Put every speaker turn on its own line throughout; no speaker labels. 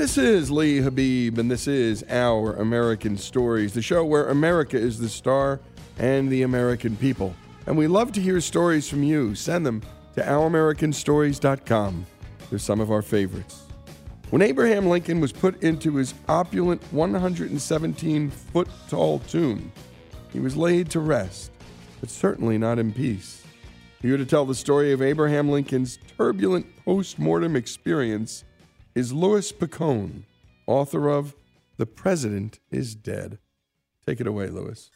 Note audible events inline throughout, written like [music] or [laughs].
This is Lee Habib, and this is Our American Stories, the show where America is the star and the American people. And we love to hear stories from you. Send them to ouramericanstories.com. They're some of our favorites. When Abraham Lincoln was put into his opulent 117 foot tall tomb, he was laid to rest, but certainly not in peace. Here to tell the story of Abraham Lincoln's turbulent post mortem experience is Louis Picone, author of The President is Dead. Take it away, Louis.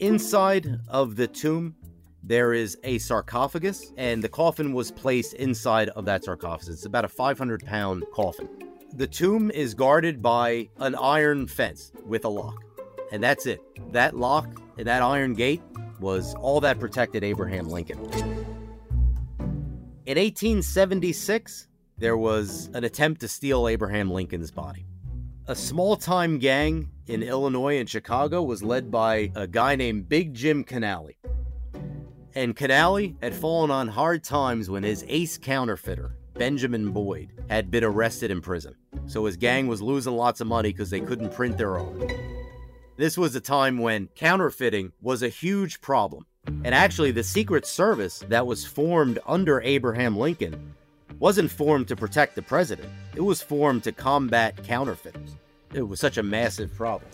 Inside of the tomb, there is a sarcophagus, and the coffin was placed inside of that sarcophagus. It's about a 500 pound coffin. The tomb is guarded by an iron fence with a lock, and that's it. That lock and that iron gate was all that protected Abraham Lincoln. In 1876, there was an attempt to steal Abraham Lincoln's body. A small time gang in Illinois and Chicago was led by a guy named Big Jim Canally. And Canally had fallen on hard times when his ace counterfeiter, Benjamin Boyd, had been arrested in prison. So his gang was losing lots of money because they couldn't print their own. This was a time when counterfeiting was a huge problem. And actually, the Secret Service that was formed under Abraham Lincoln wasn't formed to protect the president, it was formed to combat counterfeiters. It was such a massive problem.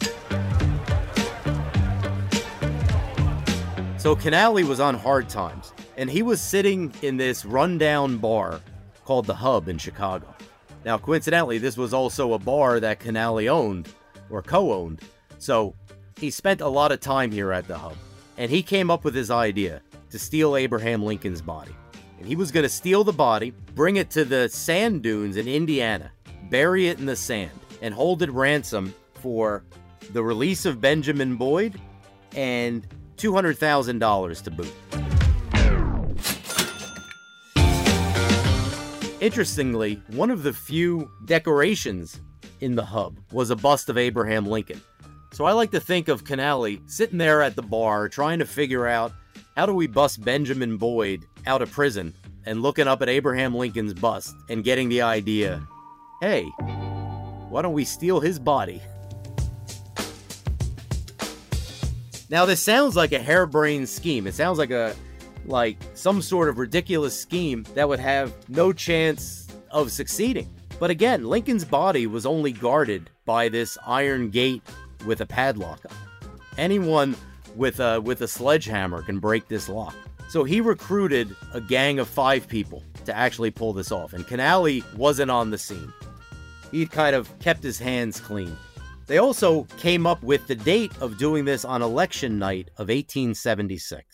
So, Canally was on hard times, and he was sitting in this rundown bar called The Hub in Chicago. Now, coincidentally, this was also a bar that Canally owned or co owned, so he spent a lot of time here at The Hub and he came up with his idea to steal Abraham Lincoln's body. And he was going to steal the body, bring it to the sand dunes in Indiana, bury it in the sand, and hold it ransom for the release of Benjamin Boyd and $200,000 to boot. Interestingly, one of the few decorations in the hub was a bust of Abraham Lincoln. So I like to think of Canali sitting there at the bar trying to figure out how do we bust Benjamin Boyd out of prison and looking up at Abraham Lincoln's bust and getting the idea hey, why don't we steal his body? Now this sounds like a harebrained scheme. It sounds like a like some sort of ridiculous scheme that would have no chance of succeeding. But again, Lincoln's body was only guarded by this iron gate with a padlock. Anyone with a with a sledgehammer can break this lock. So he recruited a gang of five people to actually pull this off, and Canali wasn't on the scene. He'd kind of kept his hands clean. They also came up with the date of doing this on election night of 1876.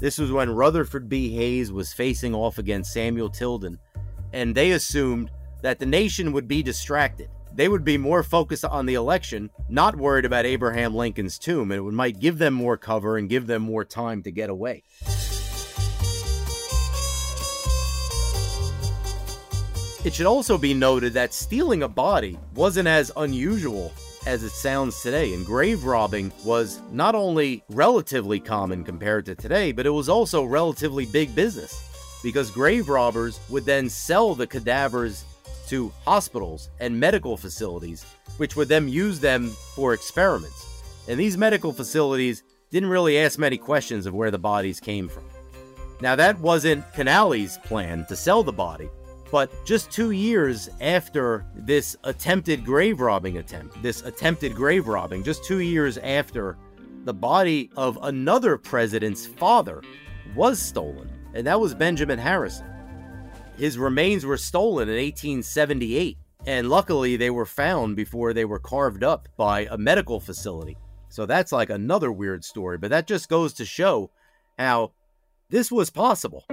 This was when Rutherford B. Hayes was facing off against Samuel Tilden, and they assumed that the nation would be distracted. They would be more focused on the election, not worried about Abraham Lincoln's tomb, and it might give them more cover and give them more time to get away. It should also be noted that stealing a body wasn't as unusual as it sounds today, and grave robbing was not only relatively common compared to today, but it was also relatively big business because grave robbers would then sell the cadavers to hospitals and medical facilities, which would then use them for experiments. And these medical facilities didn't really ask many questions of where the bodies came from. Now, that wasn't Canale's plan to sell the body. But just two years after this attempted grave robbing attempt, this attempted grave robbing, just two years after the body of another president's father was stolen, and that was Benjamin Harrison. His remains were stolen in 1878, and luckily they were found before they were carved up by a medical facility. So that's like another weird story, but that just goes to show how this was possible.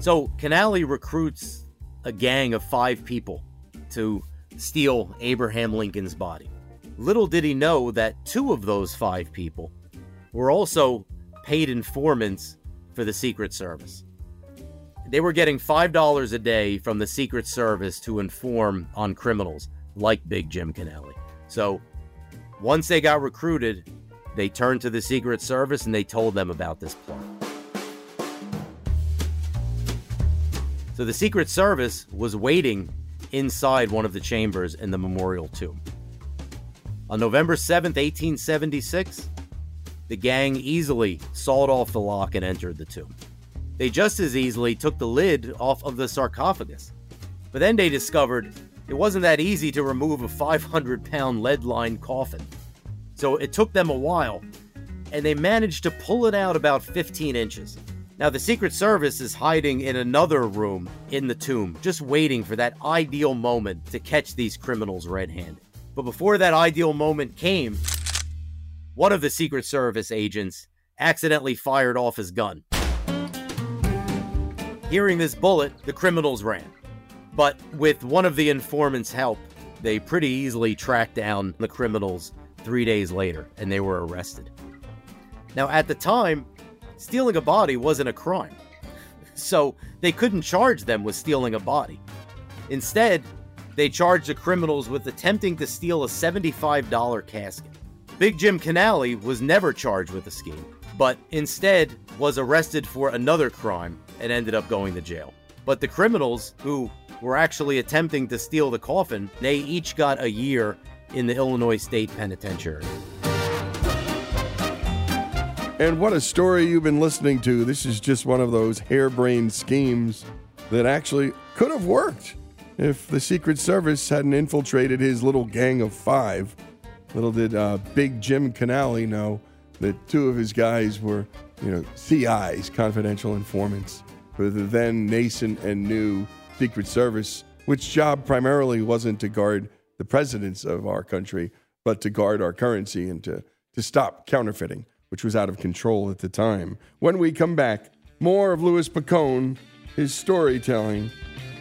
So Canali recruits a gang of five people to steal Abraham Lincoln's body. Little did he know that two of those five people were also paid informants for the Secret Service. They were getting $5 a day from the Secret Service to inform on criminals like Big Jim Canale. So once they got recruited, they turned to the Secret Service and they told them about this plot. So the Secret Service was waiting inside one of the chambers in the memorial tomb. On November 7th, 1876, the gang easily sawed off the lock and entered the tomb. They just as easily took the lid off of the sarcophagus. But then they discovered it wasn't that easy to remove a 500 pound lead lined coffin. So it took them a while, and they managed to pull it out about 15 inches. Now, the Secret Service is hiding in another room in the tomb, just waiting for that ideal moment to catch these criminals red handed. But before that ideal moment came, one of the Secret Service agents accidentally fired off his gun. Hearing this bullet, the criminals ran. But with one of the informants' help, they pretty easily tracked down the criminals three days later and they were arrested. Now, at the time, stealing a body wasn't a crime. So they couldn't charge them with stealing a body. Instead, they charged the criminals with attempting to steal a $75 casket. Big Jim Canale was never charged with the scheme, but instead was arrested for another crime and ended up going to jail. But the criminals who were actually attempting to steal the coffin, they each got a year in the Illinois State Penitentiary.
And what a story you've been listening to. This is just one of those harebrained schemes that actually could have worked if the Secret Service hadn't infiltrated his little gang of five. Little did uh, Big Jim Canale know that two of his guys were, you know, CIs, confidential informants, for the then nascent and new Secret Service, which job primarily wasn't to guard the presidents of our country, but to guard our currency and to, to stop counterfeiting which was out of control at the time. When we come back, more of Louis Picone, his storytelling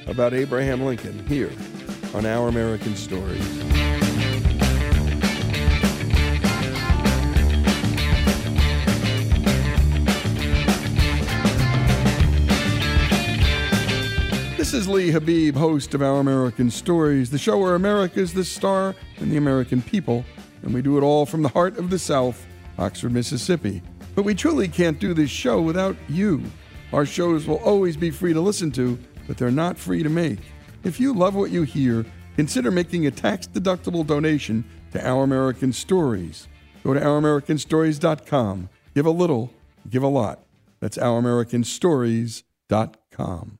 about Abraham Lincoln here on Our American Stories. Is Lee Habib, host of Our American Stories, the show where America is the star and the American people, and we do it all from the heart of the South Oxford, Mississippi. But we truly can't do this show without you. Our shows will always be free to listen to, but they're not free to make. If you love what you hear, consider making a tax deductible donation to Our American Stories. Go to OurAmericanStories.com. Give a little, give a lot. That's OurAmericanStories.com.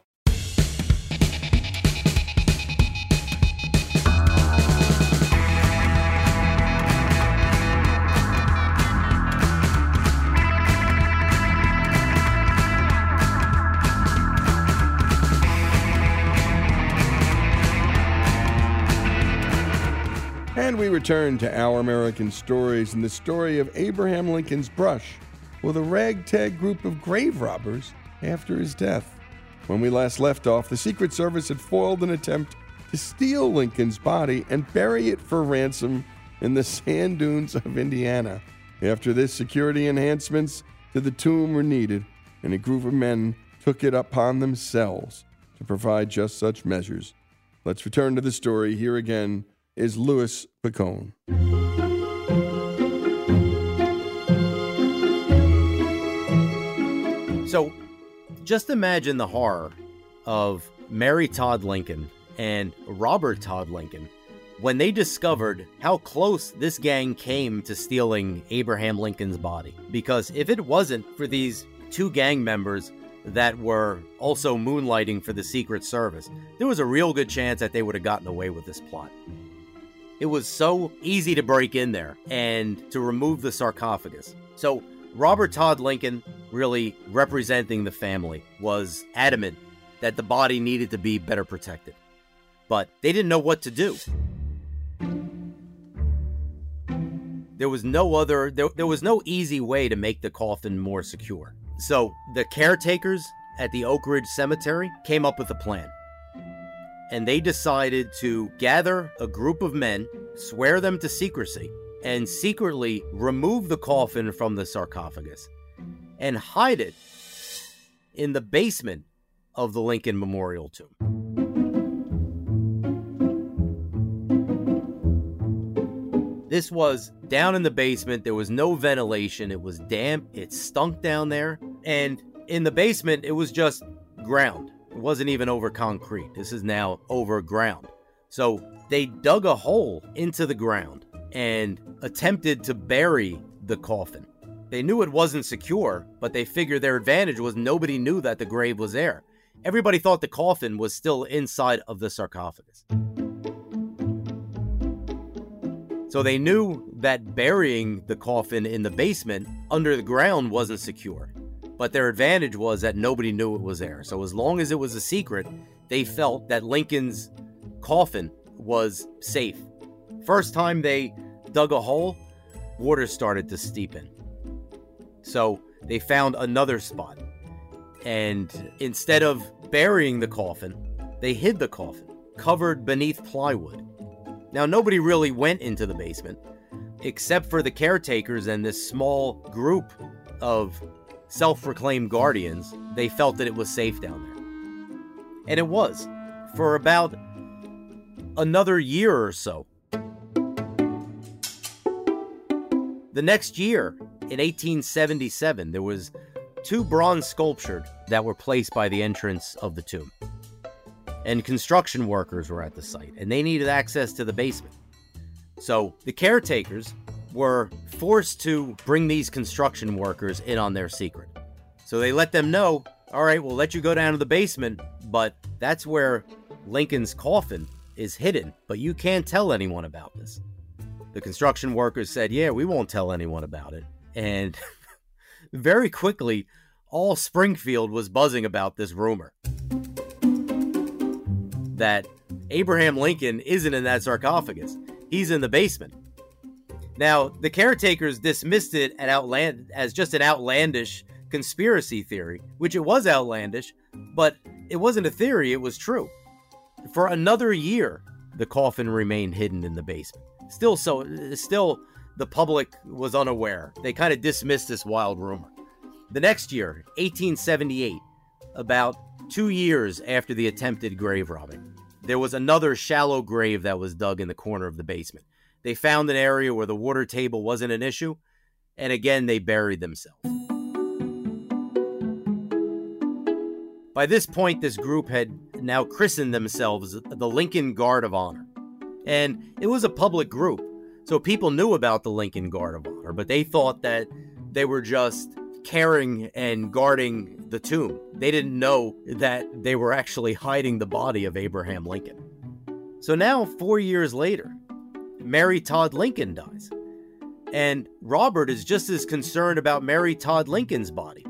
And we return to Our American Stories and the story of Abraham Lincoln's brush with a ragtag group of grave robbers after his death. When we last left off, the Secret Service had foiled an attempt to steal Lincoln's body and bury it for ransom in the [laughs] sand dunes of Indiana. After this, security enhancements to the tomb were needed, and a group of men took it upon themselves to provide just such measures. Let's return to the story. Here again is Louis Picone.
So just imagine the horror of Mary Todd Lincoln and Robert Todd Lincoln when they discovered how close this gang came to stealing Abraham Lincoln's body. Because if it wasn't for these two gang members that were also moonlighting for the Secret Service, there was a real good chance that they would have gotten away with this plot. It was so easy to break in there and to remove the sarcophagus. So, Robert Todd Lincoln, really representing the family, was adamant that the body needed to be better protected. But they didn't know what to do. There was no other there, there was no easy way to make the coffin more secure. So, the caretakers at the Oak Ridge Cemetery came up with a plan and they decided to gather a group of men, swear them to secrecy, and secretly remove the coffin from the sarcophagus and hide it in the basement of the Lincoln Memorial Tomb. This was down in the basement. There was no ventilation. It was damp. It stunk down there. And in the basement, it was just ground. It wasn't even over concrete. This is now over ground. So they dug a hole into the ground and attempted to bury the coffin. They knew it wasn't secure, but they figured their advantage was nobody knew that the grave was there. Everybody thought the coffin was still inside of the sarcophagus. So they knew that burying the coffin in the basement under the ground wasn't secure. But their advantage was that nobody knew it was there. So as long as it was a secret, they felt that Lincoln's coffin was safe. First time they dug a hole, water started to steepen. So they found another spot. And instead of burying the coffin, they hid the coffin, covered beneath plywood. Now, nobody really went into the basement, except for the caretakers and this small group of self proclaimed guardians. They felt that it was safe down there. And it was for about another year or so. The next year, in 1877, there was two bronze sculptures that were placed by the entrance of the tomb. And construction workers were at the site, and they needed access to the basement. So the caretakers were forced to bring these construction workers in on their secret. So they let them know, all right, we'll let you go down to the basement, but that's where Lincoln's coffin is hidden, but you can't tell anyone about this. The construction workers said, Yeah, we won't tell anyone about it. And [laughs] very quickly, all Springfield was buzzing about this rumor that Abraham Lincoln isn't in that sarcophagus, he's in the basement. Now, the caretakers dismissed it outland- as just an outlandish conspiracy theory, which it was outlandish, but it wasn't a theory, it was true. For another year, the coffin remained hidden in the basement. Still so still the public was unaware. They kind of dismissed this wild rumor. The next year, 1878, about 2 years after the attempted grave robbing, there was another shallow grave that was dug in the corner of the basement. They found an area where the water table wasn't an issue, and again they buried themselves. By this point, this group had now christened themselves the Lincoln Guard of Honor. And it was a public group, so people knew about the Lincoln Guard of Honor, but they thought that they were just caring and guarding the tomb. They didn't know that they were actually hiding the body of Abraham Lincoln. So now, four years later, Mary Todd Lincoln dies. And Robert is just as concerned about Mary Todd Lincoln's body.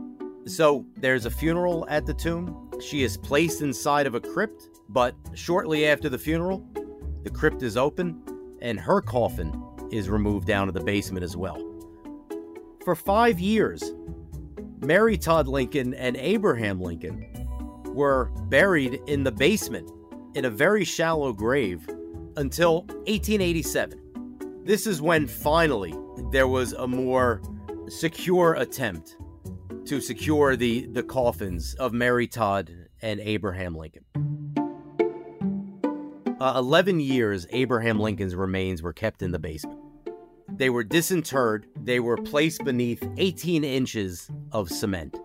So there's a funeral at the tomb. She is placed inside of a crypt, but shortly after the funeral, the crypt is open and her coffin is removed down to the basement as well. For five years, Mary Todd Lincoln and Abraham Lincoln were buried in the basement in a very shallow grave until 1887. This is when finally there was a more secure attempt to secure the, the coffins of Mary Todd and Abraham Lincoln. Uh, 11 years, Abraham Lincoln's remains were kept in the basement. They were disinterred, they were placed beneath 18 inches of cement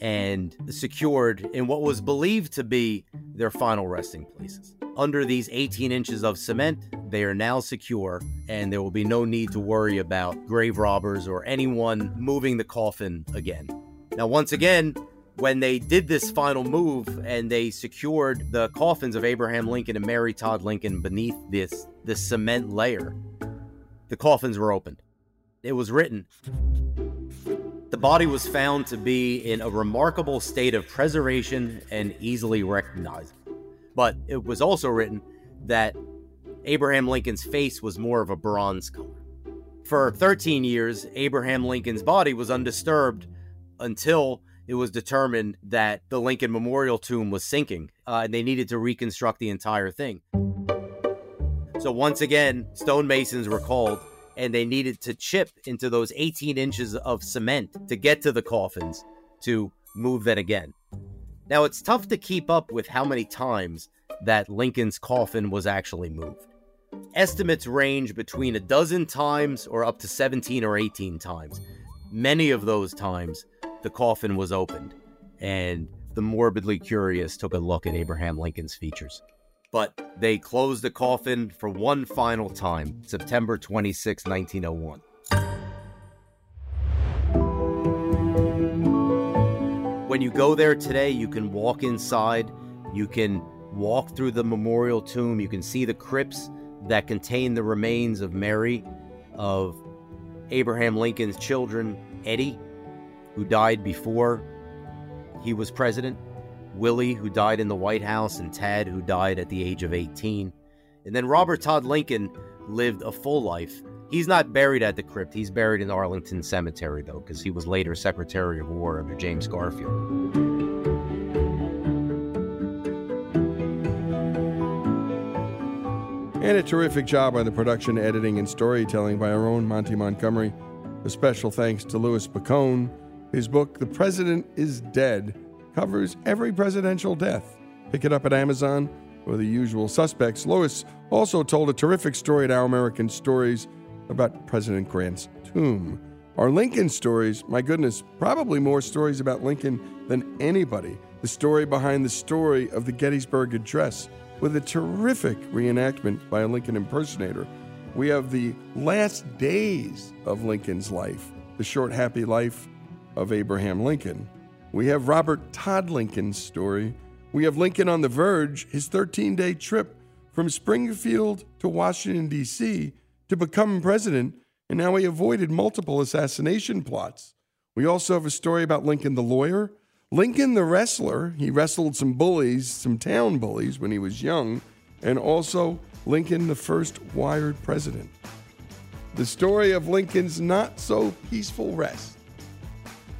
and secured in what was believed to be their final resting places. Under these 18 inches of cement, they are now secure, and there will be no need to worry about grave robbers or anyone moving the coffin again. Now, once again, when they did this final move and they secured the coffins of Abraham Lincoln and Mary Todd Lincoln beneath this, this cement layer, the coffins were opened. It was written the body was found to be in a remarkable state of preservation and easily recognizable. But it was also written that Abraham Lincoln's face was more of a bronze color. For 13 years, Abraham Lincoln's body was undisturbed until it was determined that the Lincoln Memorial Tomb was sinking uh, and they needed to reconstruct the entire thing. So, once again, stonemasons were called and they needed to chip into those 18 inches of cement to get to the coffins to move that again. Now, it's tough to keep up with how many times that Lincoln's coffin was actually moved. Estimates range between a dozen times or up to 17 or 18 times. Many of those times, the coffin was opened, and the morbidly curious took a look at Abraham Lincoln's features. But they closed the coffin for one final time, September 26, 1901. When you go there today, you can walk inside, you can walk through the memorial tomb, you can see the crypts that contain the remains of Mary, of Abraham Lincoln's children, Eddie, who died before he was president, Willie, who died in the White House, and Ted, who died at the age of 18. And then Robert Todd Lincoln lived a full life. He's not buried at the crypt. He's buried in Arlington Cemetery, though, because he was later Secretary of War under James Garfield.
and a terrific job on the production, editing, and storytelling by our own Monty Montgomery. A special thanks to Louis Picone. His book, The President is Dead, covers every presidential death. Pick it up at Amazon or the usual suspects. Louis also told a terrific story at Our American Stories about President Grant's tomb. Our Lincoln stories, my goodness, probably more stories about Lincoln than anybody. The story behind the story of the Gettysburg Address, with a terrific reenactment by a Lincoln impersonator. We have the last days of Lincoln's life, the short, happy life of Abraham Lincoln. We have Robert Todd Lincoln's story. We have Lincoln on the Verge, his 13 day trip from Springfield to Washington, D.C. to become president, and how he avoided multiple assassination plots. We also have a story about Lincoln the lawyer, Lincoln the wrestler. He wrestled some bullies, some town bullies, when he was young, and also Lincoln the first wired president. The story of Lincoln's not so peaceful rest